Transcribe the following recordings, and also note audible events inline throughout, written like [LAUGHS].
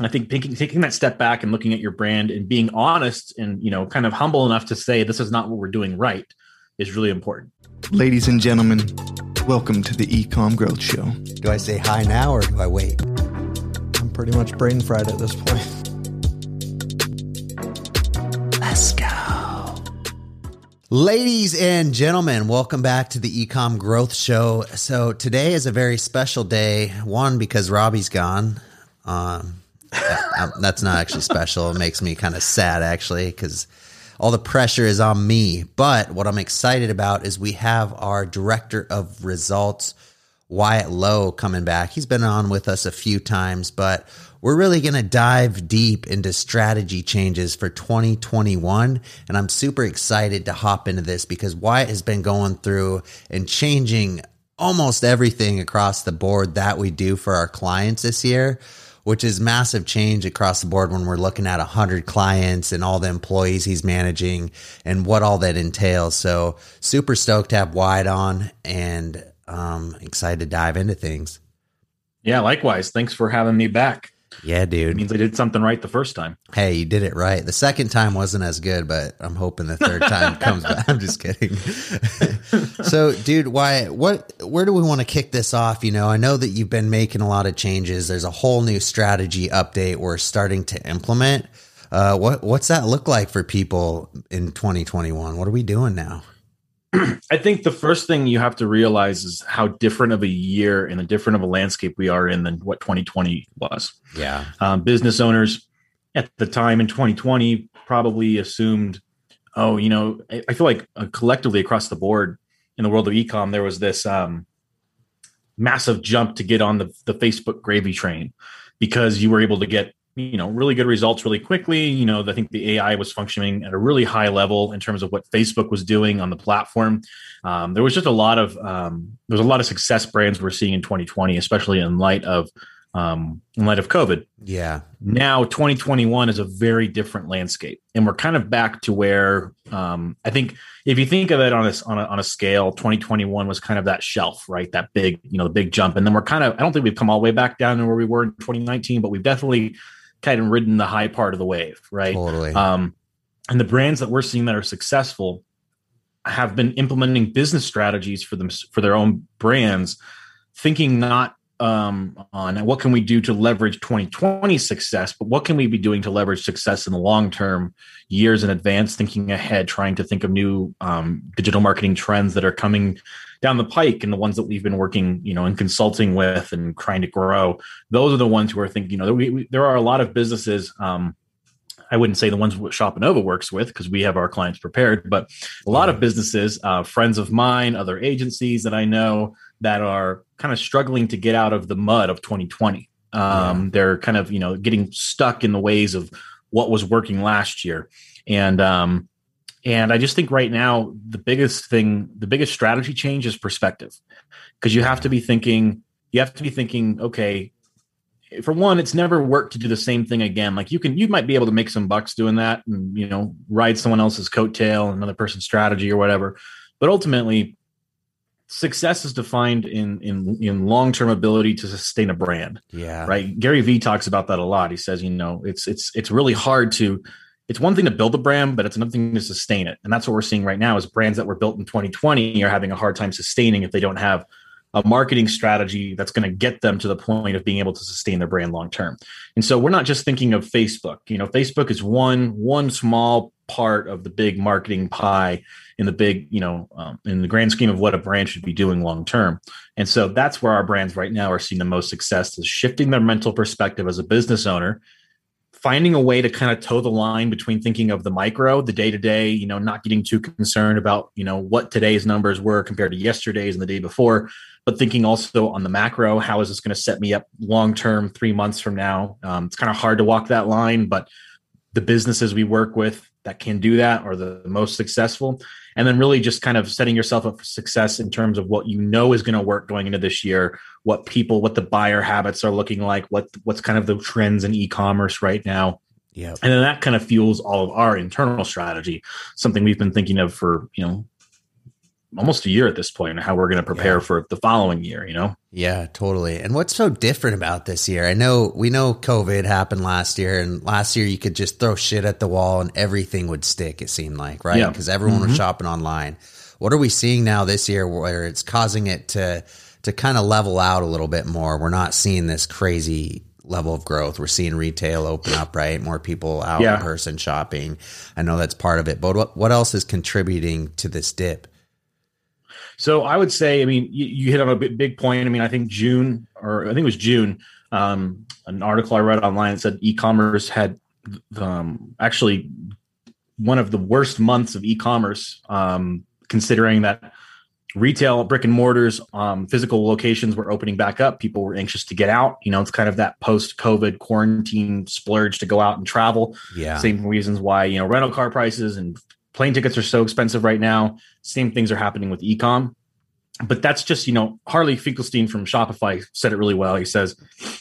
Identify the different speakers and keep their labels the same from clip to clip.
Speaker 1: I think taking, taking that step back and looking at your brand and being honest and you know kind of humble enough to say this is not what we're doing right is really important.
Speaker 2: Ladies and gentlemen, welcome to the Ecom Growth Show.
Speaker 3: Do I say hi now or do I wait?
Speaker 4: I'm pretty much brain fried at this point.
Speaker 3: Let's go. Ladies and gentlemen, welcome back to the Ecom Growth Show. So today is a very special day. One because Robbie's gone. Um, that's not actually special. It makes me kind of sad actually because all the pressure is on me. But what I'm excited about is we have our director of results, Wyatt Lowe, coming back. He's been on with us a few times, but we're really going to dive deep into strategy changes for 2021. And I'm super excited to hop into this because Wyatt has been going through and changing almost everything across the board that we do for our clients this year which is massive change across the board when we're looking at 100 clients and all the employees he's managing and what all that entails. So, super stoked to have Wyatt on and um, excited to dive into things.
Speaker 1: Yeah, likewise. Thanks for having me back.
Speaker 3: Yeah, dude.
Speaker 1: It means I did something right the first time.
Speaker 3: Hey, you did it right. The second time wasn't as good, but I'm hoping the third time [LAUGHS] comes back. I'm just kidding. [LAUGHS] so, dude, why what where do we want to kick this off? You know, I know that you've been making a lot of changes. There's a whole new strategy update we're starting to implement. Uh, what what's that look like for people in 2021? What are we doing now? [CLEARS THROAT]
Speaker 1: I think the first thing you have to realize is how different of a year and a different of a landscape we are in than what 2020 was.
Speaker 3: Yeah.
Speaker 1: Um, business owners at the time in 2020 probably assumed, oh, you know, I, I feel like uh, collectively across the board in the world of ecom, there was this um, massive jump to get on the, the Facebook gravy train because you were able to get you know really good results really quickly. You know i think the ai was functioning at a really high level in terms of what facebook was doing on the platform. Um, there was just a lot of um, there was a lot of success brands we're seeing in 2020 especially in light of um, in light of covid.
Speaker 3: Yeah.
Speaker 1: Now 2021 is a very different landscape and we're kind of back to where um, i think if you think of it on a, on a on a scale 2021 was kind of that shelf right? That big you know the big jump. And then we're kind of i don't think we've come all the way back down to where we were in 2019 but we've definitely kind of ridden the high part of the wave, right?
Speaker 3: Totally.
Speaker 1: Um, and the brands that we're seeing that are successful have been implementing business strategies for them for their own brands, thinking not um, on what can we do to leverage 2020 success, but what can we be doing to leverage success in the long term, years in advance, thinking ahead, trying to think of new um, digital marketing trends that are coming down the pike and the ones that we've been working, you know, and consulting with and trying to grow. Those are the ones who are thinking, you know, we, we, there are a lot of businesses. Um, I wouldn't say the ones Shopanova works with because we have our clients prepared, but a lot of businesses, uh, friends of mine, other agencies that I know that are kind of struggling to get out of the mud of 2020. Um, yeah. They're kind of, you know, getting stuck in the ways of what was working last year. And, um, and I just think right now, the biggest thing, the biggest strategy change is perspective. Because you have to be thinking, you have to be thinking, okay, for one, it's never worked to do the same thing again. Like you can, you might be able to make some bucks doing that and, you know, ride someone else's coattail, another person's strategy or whatever. But ultimately, success is defined in in in long-term ability to sustain a brand.
Speaker 3: Yeah.
Speaker 1: Right. Gary Vee talks about that a lot. He says, you know, it's it's it's really hard to it's one thing to build a brand, but it's another thing to sustain it. And that's what we're seeing right now is brands that were built in 2020 are having a hard time sustaining if they don't have a marketing strategy that's going to get them to the point of being able to sustain their brand long term. And so we're not just thinking of Facebook. You know, Facebook is one one small part of the big marketing pie in the big, you know, um, in the grand scheme of what a brand should be doing long term. And so that's where our brands right now are seeing the most success is shifting their mental perspective as a business owner finding a way to kind of toe the line between thinking of the micro, the day to day, you know, not getting too concerned about, you know, what today's numbers were compared to yesterday's and the day before, but thinking also on the macro, how is this going to set me up long term, three months from now? Um, it's kind of hard to walk that line, but the businesses we work with that can do that are the most successful. And then really just kind of setting yourself up for success in terms of what you know is going to work going into this year what people what the buyer habits are looking like what what's kind of the trends in e-commerce right now.
Speaker 3: Yeah
Speaker 1: and then that kind of fuels all of our internal strategy something we've been thinking of for you know almost a year at this point and how we're going to prepare
Speaker 3: Yeah.
Speaker 1: for the following year, you know?
Speaker 3: Yeah, totally. And what's so different about this year? I know we know COVID happened last year, and last year you could just throw shit at the wall and everything would stick. It seemed like right
Speaker 1: Yeah.
Speaker 3: because everyone was mm-hmm. shopping online. What are we seeing now this year where it's causing it to to kind of level out a little bit more? We're not seeing this crazy level of growth. We're seeing retail open up, right? More people out
Speaker 1: Yeah.
Speaker 3: in person shopping. I know that's part of it, but what what else is contributing to this dip?
Speaker 1: So I would say, I mean, you, you hit on a big, big point. I mean, I think June, or I think it was June, um, an article I read online said e-commerce had um, actually one of the worst months of e-commerce, um, considering that retail brick and mortars, um, physical locations were opening back up. People were anxious to get out. You know, it's kind of that post-COVID quarantine splurge to go out and travel.
Speaker 3: Yeah,
Speaker 1: Same reasons why you know rental car prices and plane tickets are so expensive right now. Same things are happening with ecom. But that's just you know Harley Finkelstein from Shopify said it really well. He says,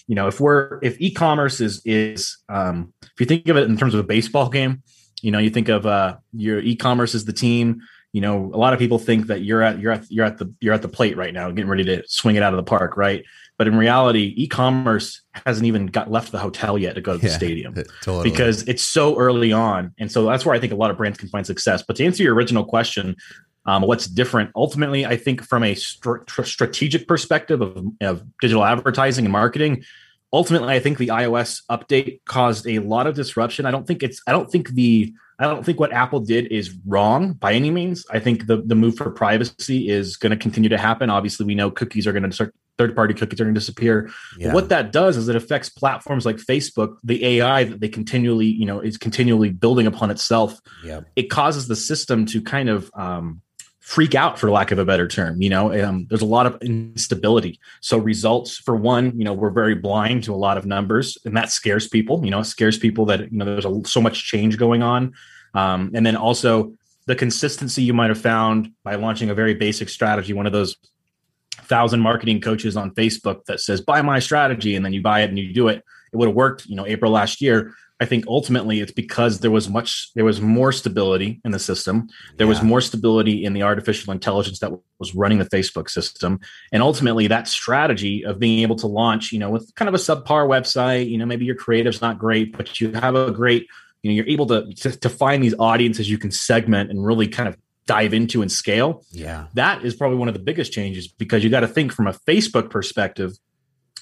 Speaker 1: you know, if we're if e-commerce is is um, if you think of it in terms of a baseball game, you know, you think of uh, your e-commerce is the team. You know, a lot of people think that you're at you're at you're at the you're at the plate right now, getting ready to swing it out of the park, right? But in reality, e-commerce hasn't even got left the hotel yet to go to the
Speaker 3: Yeah,
Speaker 1: stadium [LAUGHS]
Speaker 3: totally.
Speaker 1: because it's so early on. And so that's where I think a lot of brands can find success. But to answer your original question, um, what's different? Ultimately, I think from a str- strategic perspective of, of digital advertising and marketing, ultimately, I think the iOS update caused a lot of disruption. I don't think it's, I don't think the, I don't think what Apple did is wrong by any means. I think the the move for privacy is going to continue to happen. Obviously, we know cookies are going to start, third party cookies are going to disappear.
Speaker 3: yeah.
Speaker 1: What that does is it affects platforms like Facebook, the AI that they continually, you know, is continually building upon itself.
Speaker 3: yeah.
Speaker 1: It causes the system to kind of um, freak out, for lack of a better term. You know, um, there's a lot of instability. So results, for one, you know, we're very blind to a lot of numbers, and that scares people. You know, it scares people that you know there's a, so much change going on, um, and then also the consistency you might have found by launching a very basic strategy, one of those thousand marketing coaches on Facebook that says buy my strategy and then you buy it and you do it. It would have worked, you know, April last year. I think ultimately it's because there was much there was more stability in the system. There was more stability in the artificial intelligence that was running the Facebook system. And ultimately that strategy of being able to launch, you know, with kind of a subpar website, you know, maybe your creative's not great, but you have a great, you know, you're able to to, to find these audiences you can segment and really kind of dive into and scale
Speaker 3: Yeah.
Speaker 1: that is probably one of the biggest changes because you got to think from a Facebook perspective.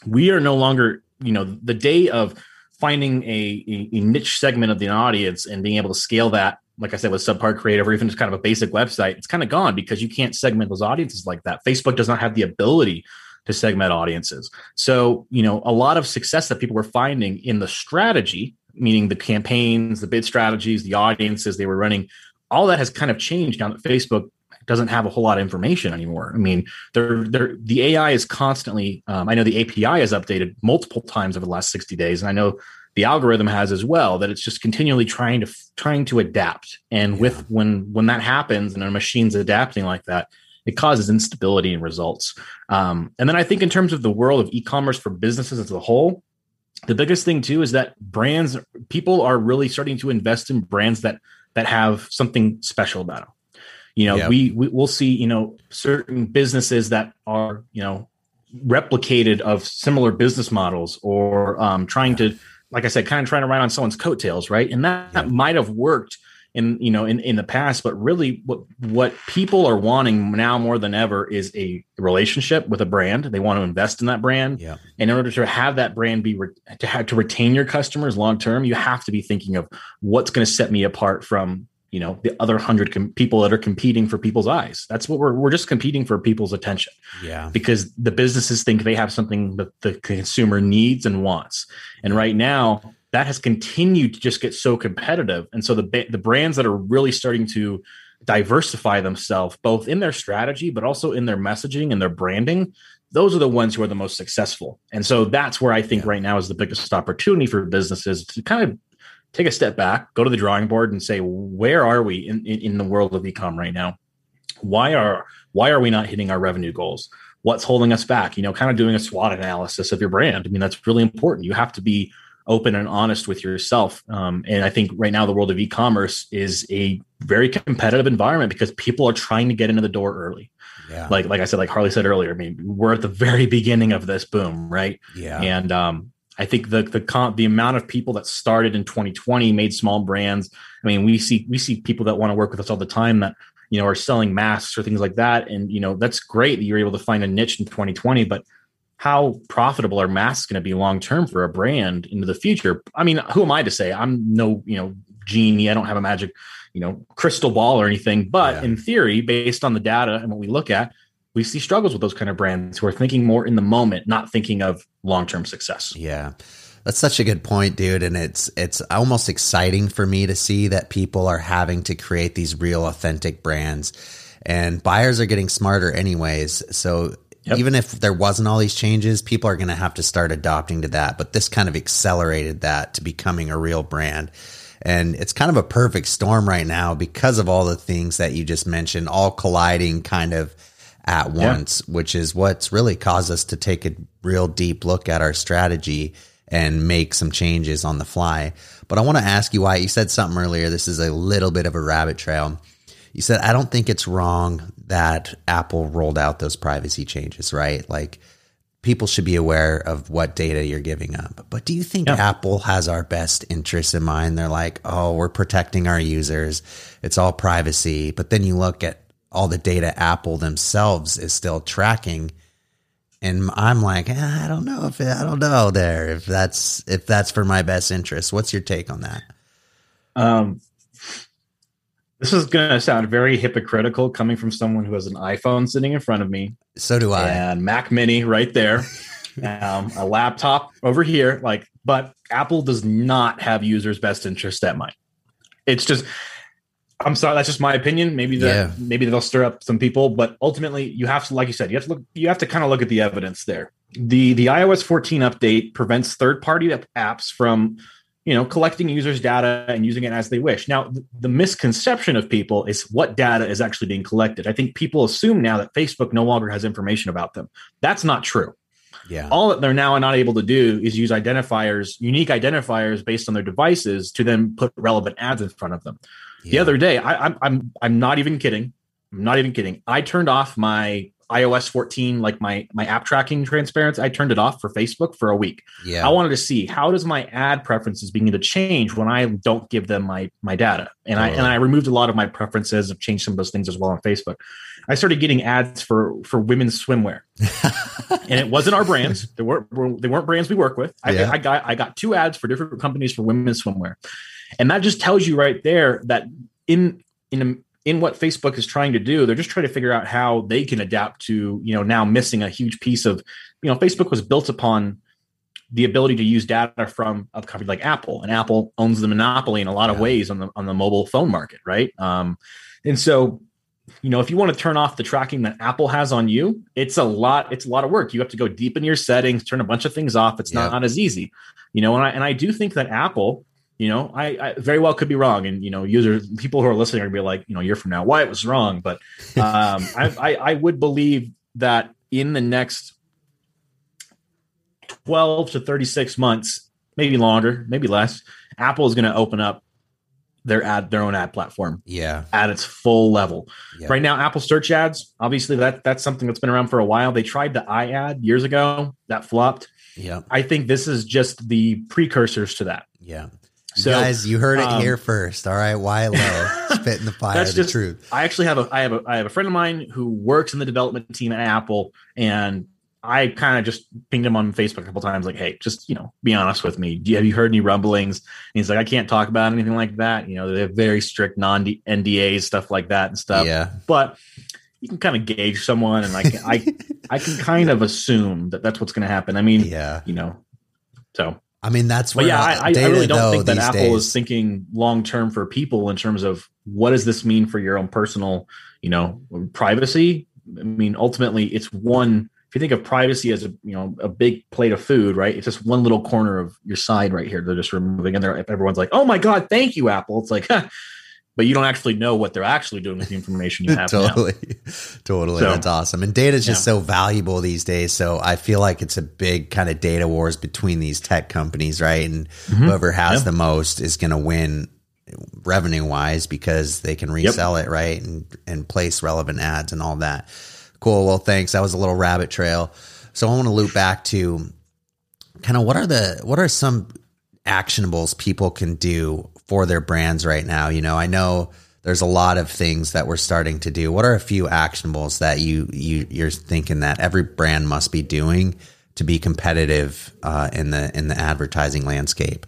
Speaker 1: We are no longer, you know, the day of finding a, a, niche segment of the audience and being able to scale that, like I said, with subpar creative or even just kind of a basic website, it's kind of gone because you can't segment those audiences like that. Facebook does not have the ability to segment audiences. So, you know, a lot of success that people were finding in the strategy, meaning the campaigns, the bid strategies, the audiences they were running, all that has kind of changed now that Facebook doesn't have a whole lot of information anymore. I mean, they're, they're, the AI is constantly, um, I know the API has updated multiple times over the last 60 days. And I know the algorithm has as well, that it's just continually trying to, trying to adapt. And with, when, when that happens and a machine's adapting like that, it causes instability in results. Um, and then I think in terms of the world of e-commerce for businesses as a whole, the biggest thing too is that brands, people are really starting to invest in brands that that have something special about them. You know,
Speaker 3: Yep.
Speaker 1: we, we we'll see, you know, certain businesses that are, you know, replicated of similar business models or um, trying to, like I said, kind of trying to ride on someone's coattails, right? And that, that might have worked in you know in, in the past, but really what what people are wanting now more than ever is a relationship with a brand. They want to invest in that brand.
Speaker 3: Yeah.
Speaker 1: And in order to have that brand be re- to have to retain your customers long term, you have to be thinking of what's going to set me apart from you know the other hundred com- people that are competing for people's eyes. That's what we're we're just competing for people's attention
Speaker 3: Yeah.
Speaker 1: because the businesses think they have something that the consumer needs and wants. And right now, that has continued to just get so competitive. And so the the brands that are really starting to diversify themselves both in their strategy but also in their messaging and their branding those are the ones who are the most successful and so that's where i think
Speaker 3: Yeah.
Speaker 1: right now is the biggest opportunity for businesses to kind of take a step back go to the drawing board and say where are we in, in, in the world of ecom right now why are why are we not hitting our revenue goals what's holding us back you know kind of doing a swot analysis of your brand i mean that's really important you have to be open and honest with yourself. Um, and I think right now the world of e-commerce is a very competitive environment because people are trying to get into the door early. Yeah. Like like I said, like Harley said earlier, I mean, we're at the very beginning of this boom, right?
Speaker 3: Yeah.
Speaker 1: And um, I think the the the amount of people that started in 2020 made small brands. I mean, we see we see people that want to work with us all the time that you know are selling masks or things like that, and you know that's great that you're able to find a niche in 2020, but how profitable are masks going to be long term for a brand into the future? I mean, who am I to say? I'm no, you know, genie. I don't have a magic, you know, crystal ball or anything. But yeah. in theory, based on the data and what we look at, we see struggles with those kind of brands who are thinking more in the moment, not thinking of long term success.
Speaker 3: Yeah. That's such a good point, dude. And it's it's almost exciting for me to see that people are having to create these real authentic brands. And buyers are getting smarter anyways. So Yep. Even if there wasn't all these changes, people are going to have to start adopting to that. But this kind of accelerated that to becoming a real brand. And it's kind of a perfect storm right now because of all the things that you just mentioned, all colliding kind of at once, yeah. which is what's really caused us to take a real deep look at our strategy and make some changes on the fly. But I want to ask you why you said something earlier. This is a little bit of a rabbit trail. You said, I don't think it's wrong that Apple rolled out those privacy changes, right? Like people should be aware of what data you're giving up. But do you think yeah. Apple has our best interests in mind? They're like, oh, we're protecting our users. It's all privacy. But then you look at all the data Apple themselves is still tracking. And I'm like, eh, I don't know if it, I don't know there if that's if that's for my best interest. What's your take on that?
Speaker 1: Um, this is going to sound very hypocritical coming from someone who has an iPhone sitting in front of me.
Speaker 3: So do I.
Speaker 1: And Mac Mini right there. [LAUGHS] um, a laptop over here. Like, but Apple does not have users' best interest at mind. It's just, I'm sorry, that's just my opinion. Maybe that yeah. maybe they'll stir up some people, but ultimately, you have to, like you said, you have to look. You have to kind of look at the evidence there. the The iOS 14 update prevents third party apps from you know collecting users data and using it as they wish now the misconception of people is what data is actually being collected i think people assume now that facebook no longer has information about them that's not true
Speaker 3: yeah
Speaker 1: all that they're now not able to do is use identifiers unique identifiers based on their devices to then put relevant ads in front of them yeah. the other day I, I'm, I'm i'm not even kidding i'm not even kidding i turned off my iOS 14, like my my app tracking transparency, I turned it off for Facebook for a week.
Speaker 3: Yeah.
Speaker 1: I wanted to see how does my ad preferences begin to change when I don't give them my my data. And totally. I and I removed a lot of my preferences, I've changed some of those things as well on Facebook. I started getting ads for for women's swimwear. and it wasn't our brands. They weren't they weren't brands we work with. I, yeah. I got I got two ads for different companies for women's swimwear. And that just tells you right there that in in in what Facebook is trying to do, they're just trying to figure out how they can adapt to, you know, now missing a huge piece of, you know, Facebook was built upon the ability to use data from a company like Apple, and Apple owns the monopoly in a lot yeah. of ways on the on the mobile phone market, right? Um, and so, you know, if you want to turn off the tracking that Apple has on you, it's a lot. It's a lot of work. You have to go deep in your settings, turn a bunch of things off. It's yeah. not, not as easy, you know. And I and I do think that Apple you know, I, I, very well could be wrong, and you know, users, people who are listening are gonna be like, you know, a year from now, Wyatt was wrong. But um, [LAUGHS] I, I, I would believe that in the next twelve to thirty six months, maybe longer, maybe less, Apple is going to open up their ad, their own ad platform,
Speaker 3: yeah,
Speaker 1: at its full level. Yeah. Right now, Apple search ads, obviously, that that's something that's been around for a while. They tried the iAd years ago, that flopped.
Speaker 3: Yeah,
Speaker 1: I think this is just the precursors to that.
Speaker 3: Yeah. So, guys, you heard it um, here first. All right, Wyatt Lowe? [LAUGHS] spit in the fire. That's just truth.
Speaker 1: I actually have a I have a I have a friend of mine who works in the development team at Apple, and I kind of just pinged him on Facebook a couple times, like, "Hey, just you know, be honest with me. Do you, have you heard any rumblings?" And he's like, "I can't talk about anything like that. You know, they have very strict non NDAs, stuff like that, and stuff."
Speaker 3: Yeah,
Speaker 1: but you can kind of gauge someone, and I can, I I can kind of assume that that's what's going to happen. I mean, [LAUGHS]
Speaker 3: yeah,
Speaker 1: you know, so
Speaker 3: I mean, that's
Speaker 1: where. But yeah, I, I, really don't think that Apple days. is thinking long term for people in terms of what does this mean for your own personal, you know, privacy. I mean, ultimately, it's one. If you think of privacy as a you know a big plate of food, right? It's just one little corner of your side right here. They're just removing, and they're everyone's like, "Oh my god, thank you, Apple." It's like, [LAUGHS] huh, but you don't actually know what they're actually doing with the information you [LAUGHS] have.
Speaker 3: totally, totally.
Speaker 1: So-
Speaker 3: That's awesome. And data is just
Speaker 1: Yeah.
Speaker 3: so valuable these days. So I feel like it's a big kind of data wars between these tech companies, right? And
Speaker 1: Mm-hmm.
Speaker 3: whoever has the most is going to win revenue wise because they can resell it, right? And and place relevant ads and all that. Cool. Well, thanks. That was a little rabbit trail. So I want to loop back to kind of what are the what are some actionables people can do for their brands right now? You know, I know there's a lot of things that we're starting to do. What are a few actionables that you you you're thinking that every brand must be doing to be competitive uh, in the in the advertising landscape?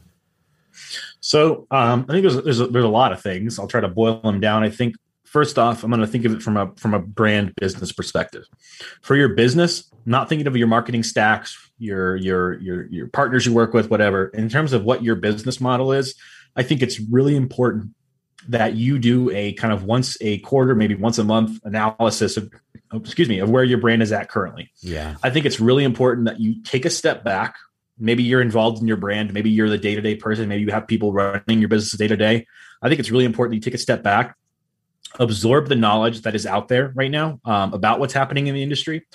Speaker 1: So um, I think there's there's a, there's a lot of things. I'll try to boil them down. I think first off, I'm going to think of it from a from a brand business perspective. For your business, not thinking of your marketing stacks, your your your your partners you work with, whatever. In terms of what your business model is, I think it's really important that you do a kind of once a quarter, maybe once a month analysis of, oh, excuse me, of where your brand is at currently.
Speaker 3: Yeah.
Speaker 1: I think it's really important that you take a step back. Maybe you're involved in your brand. Maybe you're the day to day person. Maybe you have people running your business day to day. I think it's really important you take a step back, absorb the knowledge that is out there right now um, about what's happening in the industry.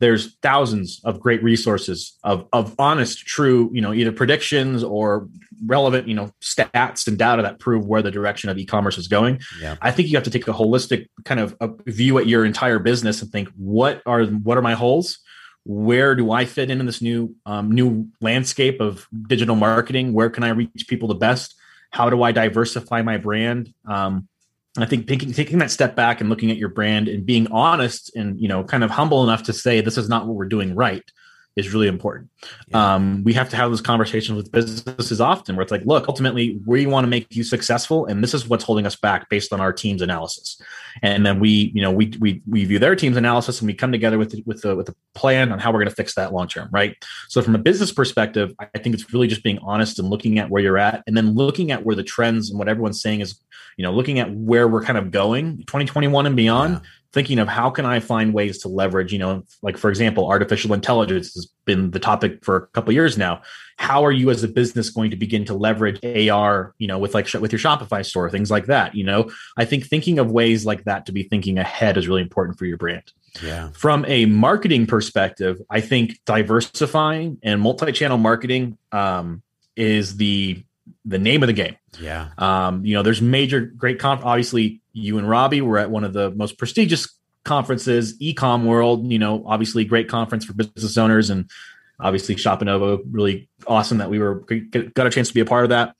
Speaker 1: There's thousands of great resources of, of honest, true, you know, either predictions or relevant, you know, stats and data that prove where the direction of e-commerce is going.
Speaker 3: Yeah.
Speaker 1: I think you have to take a holistic kind of a view at your entire business and think what are what are my holes? Where do I fit in in this new um, new landscape of digital marketing? Where can I reach people the best? How do I diversify my brand? Um, I think taking, taking that step back and looking at your brand and being honest and you know kind of humble enough to say this is not what we're doing right is really important.
Speaker 3: Yeah.
Speaker 1: Um, we have to have those conversations with businesses often where it's like, look, ultimately, we want to make you successful, and this is what's holding us back based on our team's analysis. And then we, you know, we we we view their team's analysis and we come together with with the with a plan on how we're going to fix that long term, right? So from a business perspective, I think it's really just being honest and looking at where you're at, and then looking at where the trends and what everyone's saying is, you know, looking at where we're kind of going, 2021 and beyond
Speaker 3: Yeah.
Speaker 1: Thinking of how can I find ways to leverage, you know, like for example, artificial intelligence has been the topic for a couple of years now. How are you as a business going to begin to leverage AR, you know, with like with your Shopify store, things like that, you know? I think thinking of ways like that to be thinking ahead is really important for your brand.
Speaker 3: Yeah.
Speaker 1: From a marketing perspective, I think diversifying and multi-channel marketing um, is the the name of the game.
Speaker 3: Yeah.
Speaker 1: Um, you know, there's major great conf. Obviously, you and Robbie were at one of the most prestigious conferences, Ecom World. You know, obviously, great conference for business owners, and obviously, Shopanova. Really awesome that we were got a chance to be a part of that.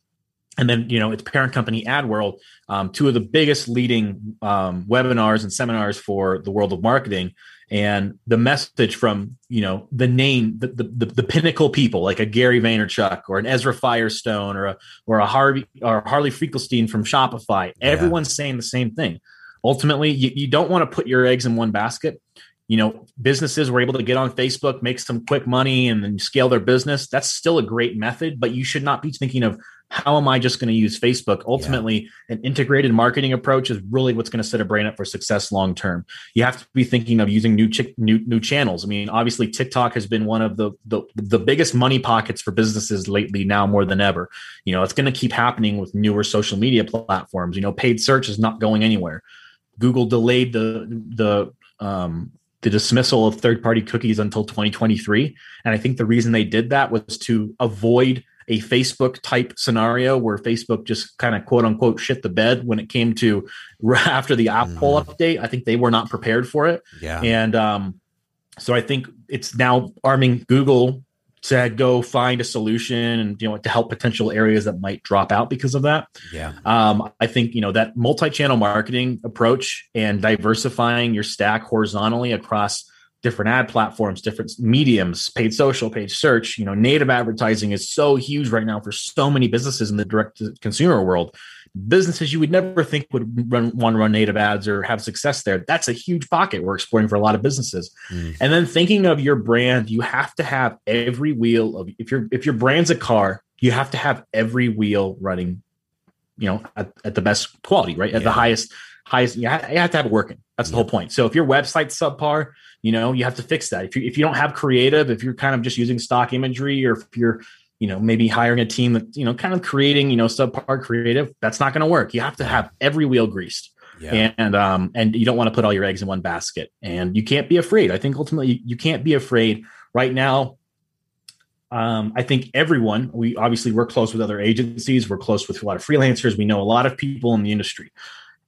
Speaker 1: And then, you know, its parent company, AdWorld, um, two of the biggest leading um, webinars and seminars for the world of marketing. And the message from, you know, the name, the, the, the pinnacle people like a Gary Vaynerchuk or an Ezra Firestone or a, or a Harvey or Harley Finkelstein from Shopify,
Speaker 3: Yeah.
Speaker 1: everyone's saying the same thing. Ultimately, you, you don't want to put your eggs in one basket. You know, businesses were able to get on Facebook, make some quick money, and then scale their business. That's still a great method, but you should not be thinking of how am I just going to use Facebook? Ultimately, an integrated marketing approach is really what's going to set a brand up for success long term. You have to be thinking of using new ch- new new channels. I mean, obviously, TikTok has been one of the, the the biggest money pockets for businesses lately now more than ever. You know, it's going to keep happening with newer social media platforms. You know, paid search is not going anywhere. Google delayed the the um, the dismissal of third party cookies until 2023, and I think the reason they did that was to avoid a Facebook type scenario where Facebook just kind of quote unquote shit the bed when it came to [LAUGHS] after the Apple
Speaker 3: Mhm.
Speaker 1: update. I think they were not prepared for it.
Speaker 3: Yeah.
Speaker 1: And um, so I think it's now arming Google to go find a solution and you know to help potential areas that might drop out because of that.
Speaker 3: Yeah.
Speaker 1: Um, I think you know that multi-channel marketing approach and diversifying your stack horizontally across different ad platforms, different mediums, paid social, paid search. You know, native advertising is so huge right now for so many businesses in the direct to consumer world. Businesses you would never think would run, want to run native ads or have success there. That's a huge pocket we're exploring for a lot of businesses.
Speaker 3: Mm.
Speaker 1: And then thinking of your brand, you have to have every wheel of if your if your brand's a car, you have to have every wheel running, you know, at, at the best quality, right? At the highest highest. You have, you have to have it working. That's the whole point. So if your website's subpar, you know, you have to fix that. If you if you don't have creative, if you're kind of just using stock imagery, or if you're you know, maybe hiring a team that, you know, kind of creating, you know, subpar creative, that's not going to work. You have to have every wheel greased.
Speaker 3: Yeah.
Speaker 1: And um and you don't want to put all your eggs in one basket. And you can't be afraid. I think ultimately you, you can't be afraid right now. Um, I think everyone, we obviously we're close with other agencies, we're close with a lot of freelancers, we know a lot of people in the industry.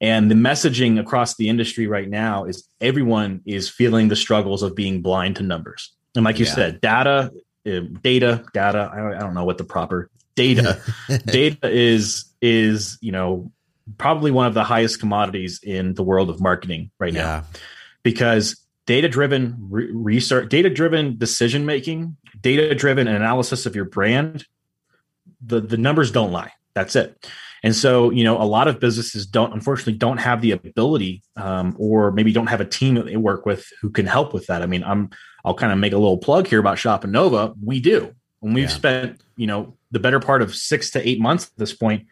Speaker 1: And the messaging across the industry right now is everyone is feeling the struggles of being blind to numbers. And like you
Speaker 3: Yeah.
Speaker 1: said, data, uh, data, data. I, don't know what the proper data. [LAUGHS] data is is you know probably one of the highest commodities in the world of marketing right now because data driven re- research, data driven decision making, data driven analysis of your brand, the the numbers don't lie. That's it. And so, you know, a lot of businesses don't, unfortunately, don't have the ability, um, or maybe don't have a team that they work with who can help with that. I mean, I'm, I'll kind of make a little plug here about Shopanova. We do, and we've
Speaker 3: Yeah.
Speaker 1: spent, you know, the better part of six to eight months at this point,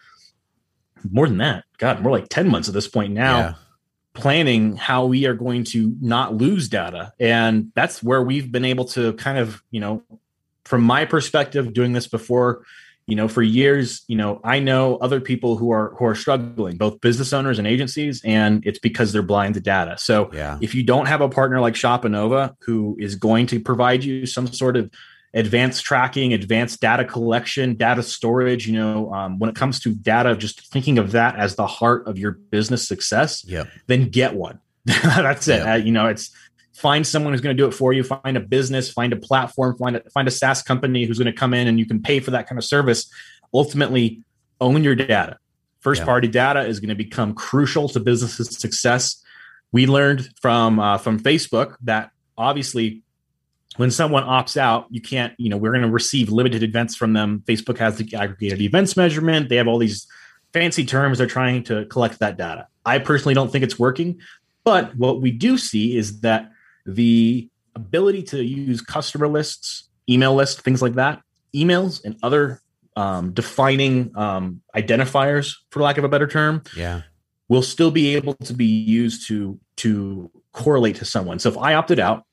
Speaker 1: more than that. God, more like ten months at this point now
Speaker 3: Yeah.
Speaker 1: planning how we are going to not lose data and that's where we've been able to kind of you know from my perspective doing this before you know for years you know i know other people who are who are struggling both business owners and agencies and it's because they're blind to data so
Speaker 3: Yeah.
Speaker 1: if you don't have a partner like Shopanova who is going to provide you some sort of advanced tracking, advanced data collection, data storage, you know, um, when it comes to data, just thinking of that as the heart of your business success,
Speaker 3: Yep.
Speaker 1: then get one. [LAUGHS] That's it.
Speaker 3: Yeah.
Speaker 1: Uh, you know, it's find someone who's going to do it for you. Find a business, find a platform, find a, find a SaaS company who's going to come in and you can pay for that kind of service. Ultimately, own your data. First
Speaker 3: Yeah.
Speaker 1: party data is going to become crucial to businesses' success. We learned from uh, from Facebook that obviously when someone opts out, you can't, you know, we're going to receive limited events from them. Facebook has the aggregated events measurement. They have all these fancy terms. They're trying to collect that data. I personally don't think it's working. But what we do see is that the ability to use customer lists, email lists, things like that, emails and other um, defining um, identifiers, for lack of a better term,
Speaker 3: Yeah.
Speaker 1: will still be able to be used to to correlate to someone. So if I opted out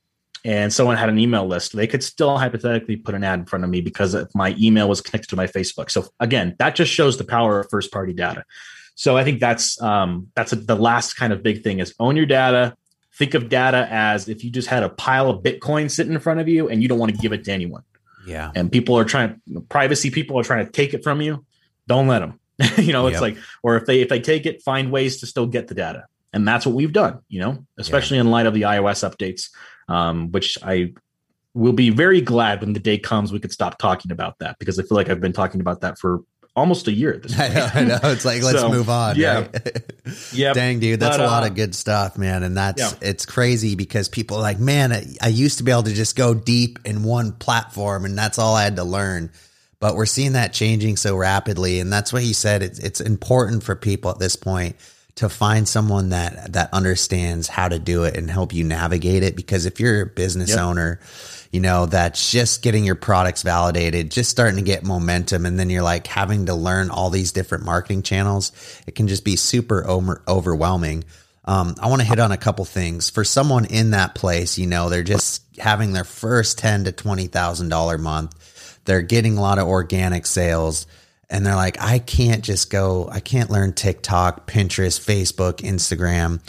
Speaker 1: and someone had an email list, they could still hypothetically put an ad in front of me because if my email was connected to my Facebook. So again, that just shows the power of first party data. So I think that's um, that's a, the last kind of big thing is own your data. Think of data as if you just had a pile of Bitcoin sitting in front of you and you don't want to give it to anyone.
Speaker 3: Yeah.
Speaker 1: and people are trying privacy people are trying to take it from you. Don't let them [LAUGHS] you know it's
Speaker 3: Yep.
Speaker 1: like or if they if they take it find ways to still get the data. And that's what we've done you know especially in light of the ios updates um, which i will be very glad when the day comes we could stop talking about that because i feel like i've been talking about that for almost a year at this [LAUGHS]
Speaker 3: I
Speaker 1: point
Speaker 3: know, I know. It's like let's
Speaker 1: So,
Speaker 3: move on.
Speaker 1: yeah.
Speaker 3: right? [LAUGHS]
Speaker 1: Yep.
Speaker 3: Dang, dude, that's
Speaker 1: But,
Speaker 3: a lot
Speaker 1: uh,
Speaker 3: of good stuff, man. And that's
Speaker 1: Yeah.
Speaker 3: it's crazy because people are like, man, I, I used to be able to just go deep in one platform, and that's all I had to learn. But we're seeing that changing so rapidly, and that's what he said. It's it's important for people at this point to find someone that that understands how to do it and help you navigate it. Because if you're a business
Speaker 1: Yep.
Speaker 3: owner, you know that's just getting your products validated, just starting to get momentum, and then you're like having to learn all these different marketing channels. It can just be super over, overwhelming. Um, I want to hit on a couple things for someone in that place. You know, they're just having their first ten to twenty thousand dollar month. They're getting a lot of organic sales, and they're like, I can't just go. I can't learn TikTok, Pinterest, Facebook, Instagram.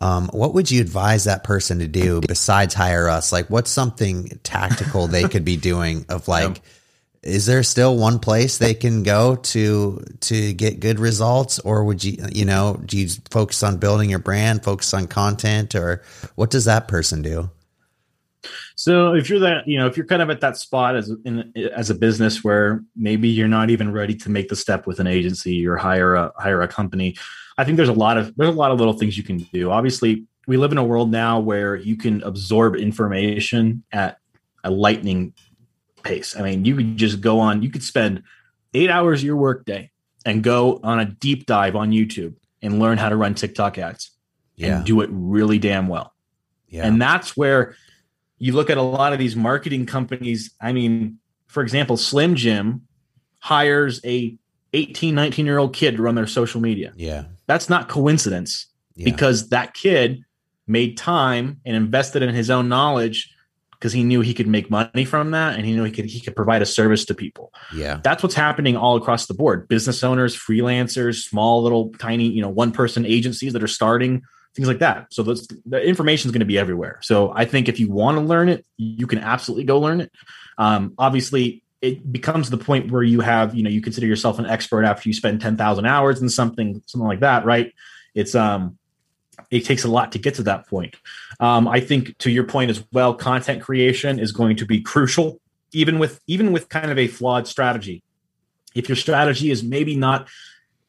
Speaker 3: Um, what would you advise that person to do besides hire us? Like, what's something tactical they could be doing? Of [LAUGHS] like, is there still one place they can go to to get good results, or would you, you know, do you focus on building your brand, focus on content, or what does that person do?
Speaker 1: So if you're that, you know, if you're kind of at that spot as in as a business where maybe you're not even ready to make the step with an agency or hire a hire a company, I think there's a lot of there's a lot of little things you can do. Obviously, we live in a world now where you can absorb information at a lightning pace. I mean, you could just go on, you could spend 8 hours of your workday and go on a deep dive on YouTube and learn how to run TikTok ads
Speaker 3: Yeah,
Speaker 1: and do it really damn well.
Speaker 3: yeah,
Speaker 1: And that's where you look at a lot of these marketing companies. I mean, for example, Slim Jim hires a 18, 19 year old kid to run their social media.
Speaker 3: yeah,
Speaker 1: That's not coincidence
Speaker 3: yeah.
Speaker 1: because that kid made time and invested in his own knowledge because he knew he could make money from that and he knew he could he could provide a service to people.
Speaker 3: Yeah.
Speaker 1: That's what's happening all across the board. Business owners, freelancers, small little tiny, you know, one person agencies that are starting things like that. So those, the information is going to be everywhere. So I think if you want to learn it, you can absolutely go learn it. Um, obviously, it becomes the point where you have, you know, you consider yourself an expert after you spend 10,000 hours in something, something like that, right? It's, um, it takes a lot to get to that point. Um, I think to your point as well, content creation is going to be crucial, even with even with kind of a flawed strategy. If your strategy is maybe not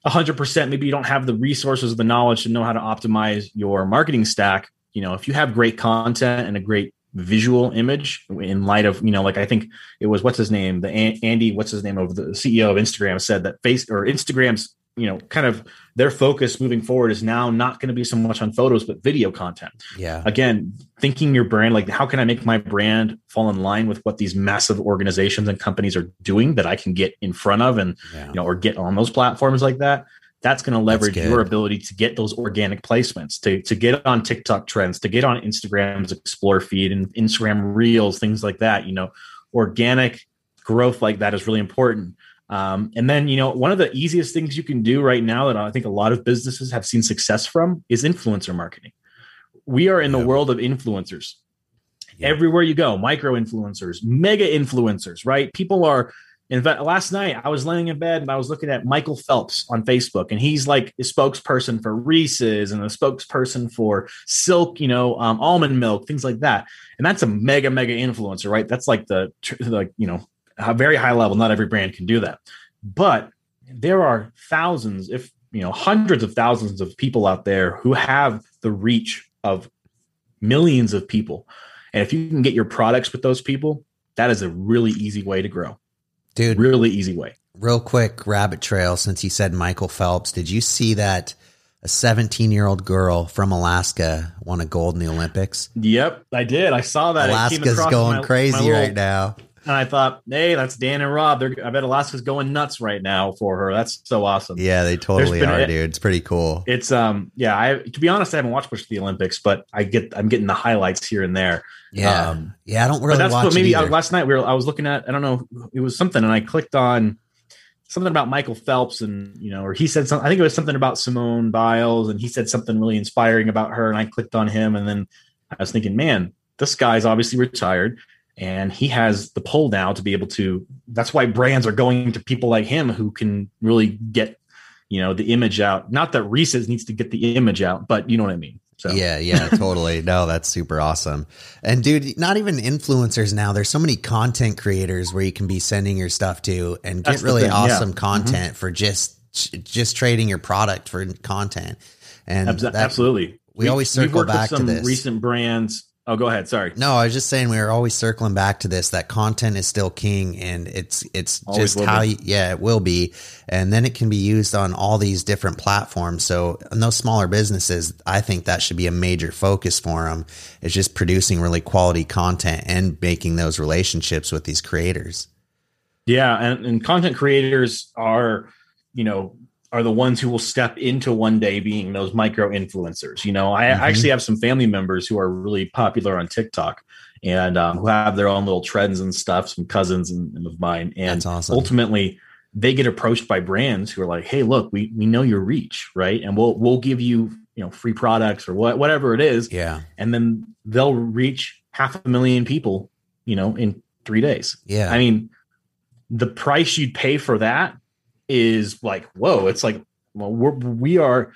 Speaker 1: 100%, maybe you don't have the resources, or the knowledge to know how to optimize your marketing stack. You know, if you have great content and a great visual image in light of you know like i think it was what's his name the andy what's his name of the ceo of instagram said that face or instagram's you know kind of their focus moving forward is now not going to be so much on photos but video content.
Speaker 3: Yeah.
Speaker 1: Again thinking your brand like how can i make my brand fall in line with what these massive organizations and companies are doing that i can get in front of and
Speaker 3: yeah.
Speaker 1: you know or get on those platforms like that? That's going to leverage your ability to get those organic placements to, to get on tiktok trends to get on instagram's explore feed and instagram reels things like that you know? Organic growth like that is really important um, and then, you know, one of the easiest things you can do right now that I think a lot of businesses have seen success from is influencer marketing. We are in the world of influencers. Yeah. Everywhere you go, micro influencers, mega influencers, right? People are, in fact, last night I was laying in bed and I was looking at Michael Phelps on Facebook, and he's like a spokesperson for Reese's and a spokesperson for Silk, you know, um, almond milk, things like that. And that's a mega, mega influencer, right? That's like the, like, you know, a very high level. Not every brand can do that, but there are thousands, if you know, hundreds of thousands of people out there who have the reach of millions of people. And if you can get your products with those people, that is a really easy way to grow.
Speaker 3: Dude,
Speaker 1: really easy way.
Speaker 3: Real quick rabbit trail since you said Michael Phelps, did you see that a 17 year old girl from Alaska won a gold in the Olympics?
Speaker 1: Yep, I did. I saw that.
Speaker 3: Alaska's going my, crazy my little, right now.
Speaker 1: And I thought, hey, that's Dan and Rob. They're, I bet Alaska's going nuts right now for her. That's so awesome.
Speaker 3: Yeah, they totally are, dude. It's pretty cool.
Speaker 1: It's um, yeah. I to be honest, I haven't watched much of the Olympics, but I get I'm getting the highlights here and there.
Speaker 3: Yeah, um, yeah. I don't really. that's
Speaker 1: what maybe
Speaker 3: I,
Speaker 1: last night we were. I was looking at. I don't know. It was something, and I clicked on something about Michael Phelps, and you know, or he said something. I think it was something about Simone Biles, and he said something really inspiring about her, and I clicked on him, and then I was thinking, man, this guy's obviously retired and he has the pull now to be able to that's why brands are going to people like him who can really get you know the image out. Not that reese's needs to get the image out but you know what i mean.
Speaker 3: So. Yeah yeah [LAUGHS] totally. No that's super awesome. And dude not even influencers now. There's so many content creators where you can be sending your stuff to and get really awesome yeah. content mm-hmm. for just just trading your product for content. And
Speaker 1: that, absolutely.
Speaker 3: we, we always circle back
Speaker 1: to
Speaker 3: this.
Speaker 1: recent brands Oh, go ahead. Sorry.
Speaker 3: No, I was just saying we are always circling back to this that content is still king and it's it's always just how you, yeah, it will be. And then it can be used on all these different platforms. So in those smaller businesses, I think that should be a major focus for them. Is just producing really quality content and making those relationships with these creators.
Speaker 1: Yeah, and, and content creators are, you know, are the ones who will step into one day being those micro influencers. You know, I mm-hmm. actually have some family members who are really popular on TikTok and um, who have their own little trends and stuff, some cousins and, and of mine. And awesome. ultimately, they get approached by brands who are like, "Hey, look, we we know your reach, right? And we'll we'll give you you know free products or what whatever it is.
Speaker 3: Yeah,
Speaker 1: and then they'll reach half a million people, you know, in three days.
Speaker 3: Yeah,
Speaker 1: I mean, the price you'd pay for that is like, whoa, it's like, well, we're, we are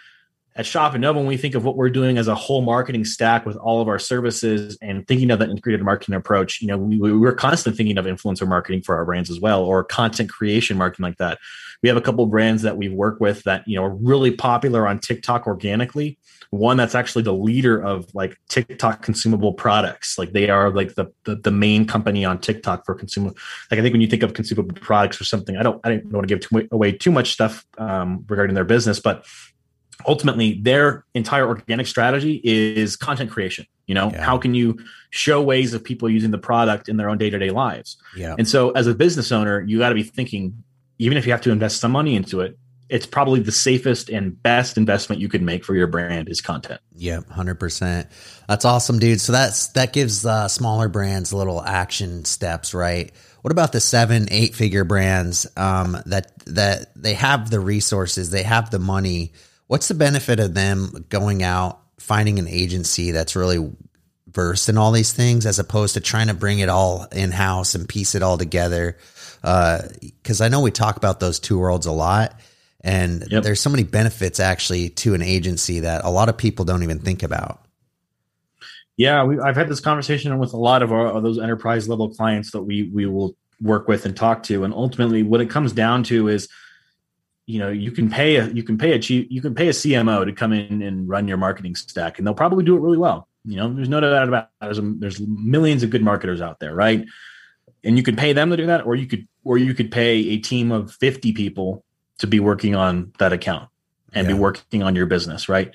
Speaker 1: at Shopanova when we think of what we're doing as a whole marketing stack with all of our services and thinking of that integrated marketing approach, you know, we, we're constantly thinking of influencer marketing for our brands as well, or content creation marketing like that. We have a couple brands that we've worked with that, you know, are really popular on TikTok organically one that's actually the leader of like TikTok consumable products. Like they are like the, the, the main company on TikTok for consumer. Like I think when you think of consumable products or something, I don't I don't want to give too, away too much stuff um, regarding their business, but ultimately their entire organic strategy is content creation. You know, yeah. how can you show ways of people using the product in their own day to day lives?
Speaker 3: Yeah.
Speaker 1: And so as a business owner, you got to be thinking, even if you have to invest some money into it, it's probably the safest and best investment you could make for your brand is content.
Speaker 3: Yeah, hundred percent. That's awesome, dude. So that's that gives uh, smaller brands little action steps, right? What about the seven, eight figure brands um, that that they have the resources, they have the money? What's the benefit of them going out finding an agency that's really versed in all these things, as opposed to trying to bring it all in house and piece it all together? Because uh, I know we talk about those two worlds a lot and yep. there's so many benefits actually to an agency that a lot of people don't even think about.
Speaker 1: Yeah, we, I've had this conversation with a lot of, our, of those enterprise level clients that we we will work with and talk to, and ultimately, what it comes down to is, you know, you can pay a you can pay a chief, you can pay a CMO to come in and run your marketing stack, and they'll probably do it really well. You know, there's no doubt about it. There's, there's millions of good marketers out there, right? And you could pay them to do that, or you could or you could pay a team of 50 people to be working on that account and yeah. be working on your business, right?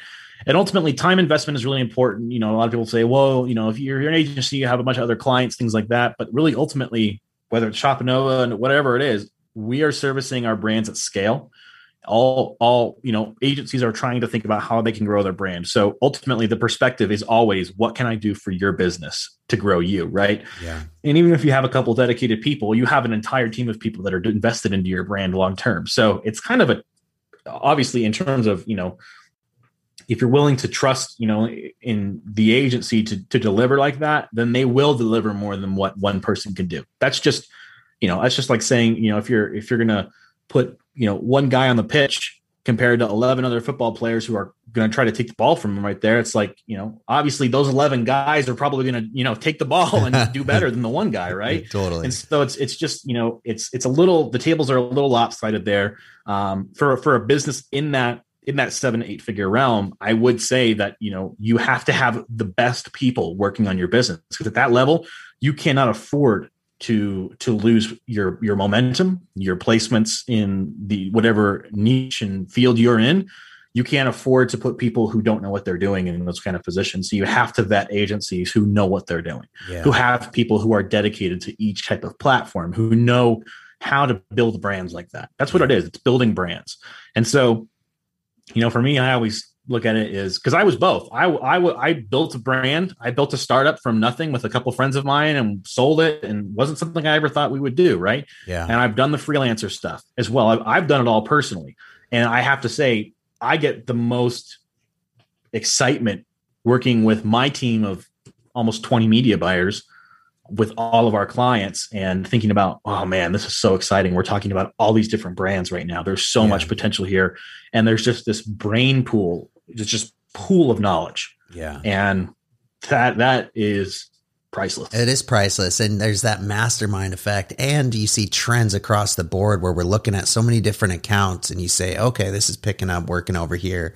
Speaker 1: And ultimately, time investment is really important. You know, a lot of people say, well, you know, if you're, you're an agency, you have a bunch of other clients, things like that. But really, ultimately, whether it's Shopanova and whatever it is, we are servicing our brands at scale. All, all, you know, agencies are trying to think about how they can grow their brand. So ultimately, the perspective is always, what can I do for your business to grow you, right?
Speaker 3: Yeah.
Speaker 1: And even if you have a couple dedicated people, you have an entire team of people that are invested into your brand long term. So it's kind of a, obviously, in terms of you know if you're willing to trust, you know, in the agency to to deliver like that, then they will deliver more than what one person can do. That's just, you know, that's just like saying, you know, if you're if you're gonna put, you know, one guy on the pitch compared to 11 other football players who are going to try to take the ball from him right there. It's like, you know, obviously those 11 guys are probably going to, you know, take the ball and [LAUGHS] do better than the one guy. Right.
Speaker 3: totally.
Speaker 1: And so it's, it's just, you know, it's, it's a little, the tables are a little lopsided there um, for, for a business in that in that seven eight figure realm i would say that you know you have to have the best people working on your business because at that level you cannot afford to to lose your your momentum your placements in the whatever niche and field you're in you can't afford to put people who don't know what they're doing in those kind of positions. So you have to vet agencies who know what they're doing yeah. who have people who are dedicated to each type of platform who know how to build brands like that. That's what it is. It's building brands. And so you know, for me, I always look at it is because I was both. I, I, I built a brand. I built a startup from nothing with a couple friends of mine and sold it and wasn't something I ever thought we would do. Right.
Speaker 3: Yeah.
Speaker 1: And I've done the freelancer stuff as well. I've, I've done it all personally. And I have to say, I get the most excitement working with my team of almost 20 media buyers with all of our clients and thinking about, oh man, this is so exciting. We're talking about all these different brands right now. There's so yeah. much potential here. And there's just this brain pool, it's just pool of knowledge.
Speaker 3: Yeah.
Speaker 1: And that that is priceless.
Speaker 3: It is priceless. And there's that mastermind effect. And you see trends across the board where we're looking at so many different accounts and you say, okay, this is picking up, working over here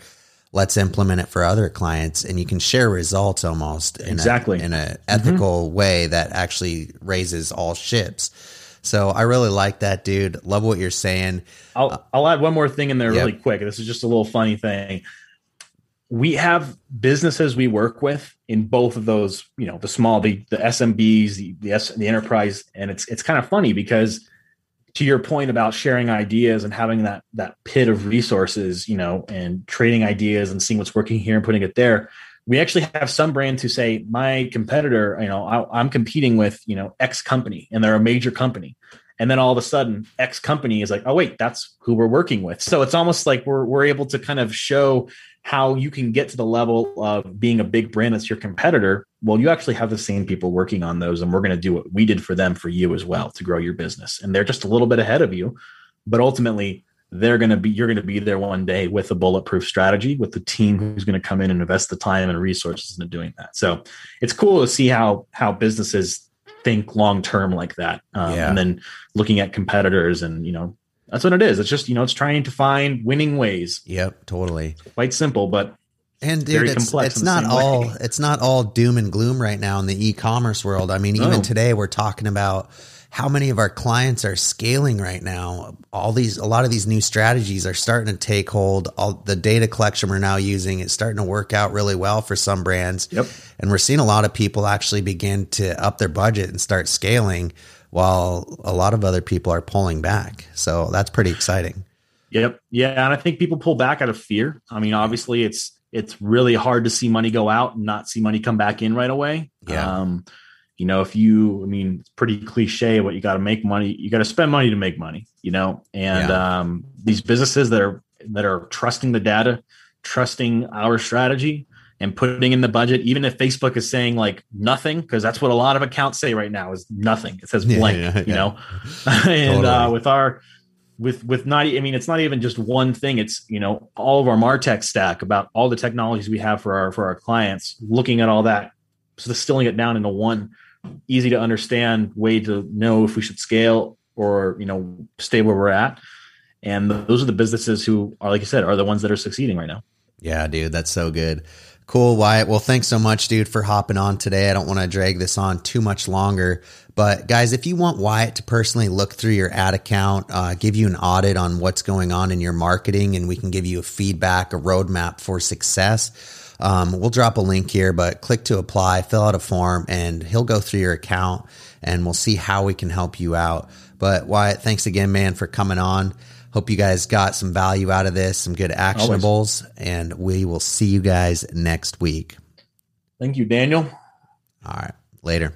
Speaker 3: let's implement it for other clients and you can share results almost in
Speaker 1: exactly
Speaker 3: a, in a ethical mm-hmm. way that actually raises all ships so i really like that dude love what you're saying
Speaker 1: i'll, I'll add one more thing in there yep. really quick this is just a little funny thing we have businesses we work with in both of those you know the small the, the smbs the, the, the enterprise and it's it's kind of funny because to your point about sharing ideas and having that that pit of resources, you know, and trading ideas and seeing what's working here and putting it there. We actually have some brands who say, my competitor, you know, I, I'm competing with, you know, X company and they're a major company. And then all of a sudden, X company is like, oh, wait, that's who we're working with. So it's almost like we're, we're able to kind of show how you can get to the level of being a big brand that's your competitor well you actually have the same people working on those and we're going to do what we did for them for you as well to grow your business and they're just a little bit ahead of you but ultimately they're going to be you're going to be there one day with a bulletproof strategy with the team who's going to come in and invest the time and resources into doing that so it's cool to see how how businesses think long term like that um, yeah. and then looking at competitors and you know that's what it is. It's just you know it's trying to find winning ways.
Speaker 3: Yep, totally.
Speaker 1: It's quite simple, but
Speaker 3: and dude, it's, it's not all way. it's not all doom and gloom right now in the e-commerce world. I mean, even today we're talking about how many of our clients are scaling right now. All these, a lot of these new strategies are starting to take hold. All the data collection we're now using is starting to work out really well for some brands.
Speaker 1: Yep.
Speaker 3: And we're seeing a lot of people actually begin to up their budget and start scaling while a lot of other people are pulling back. So that's pretty exciting.
Speaker 1: Yep. Yeah. And I think people pull back out of fear. I mean, obviously it's, it's really hard to see money go out and not see money come back in right away.
Speaker 3: Yeah.
Speaker 1: Um, you know, if you, I mean, it's pretty cliche, but you got to make money, you got to spend money to make money, you know, and,
Speaker 3: Yeah.
Speaker 1: um, these businesses that are, that are trusting the data, trusting our strategy and putting in the budget, even if Facebook is saying like nothing, because that's what a lot of accounts say right now is nothing. It says
Speaker 3: Yeah,
Speaker 1: blank,
Speaker 3: yeah,
Speaker 1: you know, [LAUGHS] and, uh, with our, with with not i mean it's not even just one thing. It's you know all of our martech stack about all the technologies we have for our for our clients looking at all that so distilling it down into one easy to understand way to know if we should scale or you know stay where we're at. And those are the businesses who are like you said are the ones that are succeeding right now.
Speaker 3: Yeah, dude, that's so good. Cool, Wyatt. Well, thanks so much, dude, for hopping on today. I don't want to drag this on too much longer. But guys, if you want Wyatt to personally look through your ad account, uh, give you an audit on what's going on in your marketing, and we can give you a feedback, a roadmap for success, um, we'll drop a link here, but click to apply, fill out a form, and he'll go through your account and we'll see how we can help you out. But Wyatt, thanks again, man, for coming on. Hope you guys got some value out of this, some good actionables, and we will see you guys next week.
Speaker 1: thank you daniel
Speaker 3: All right, later.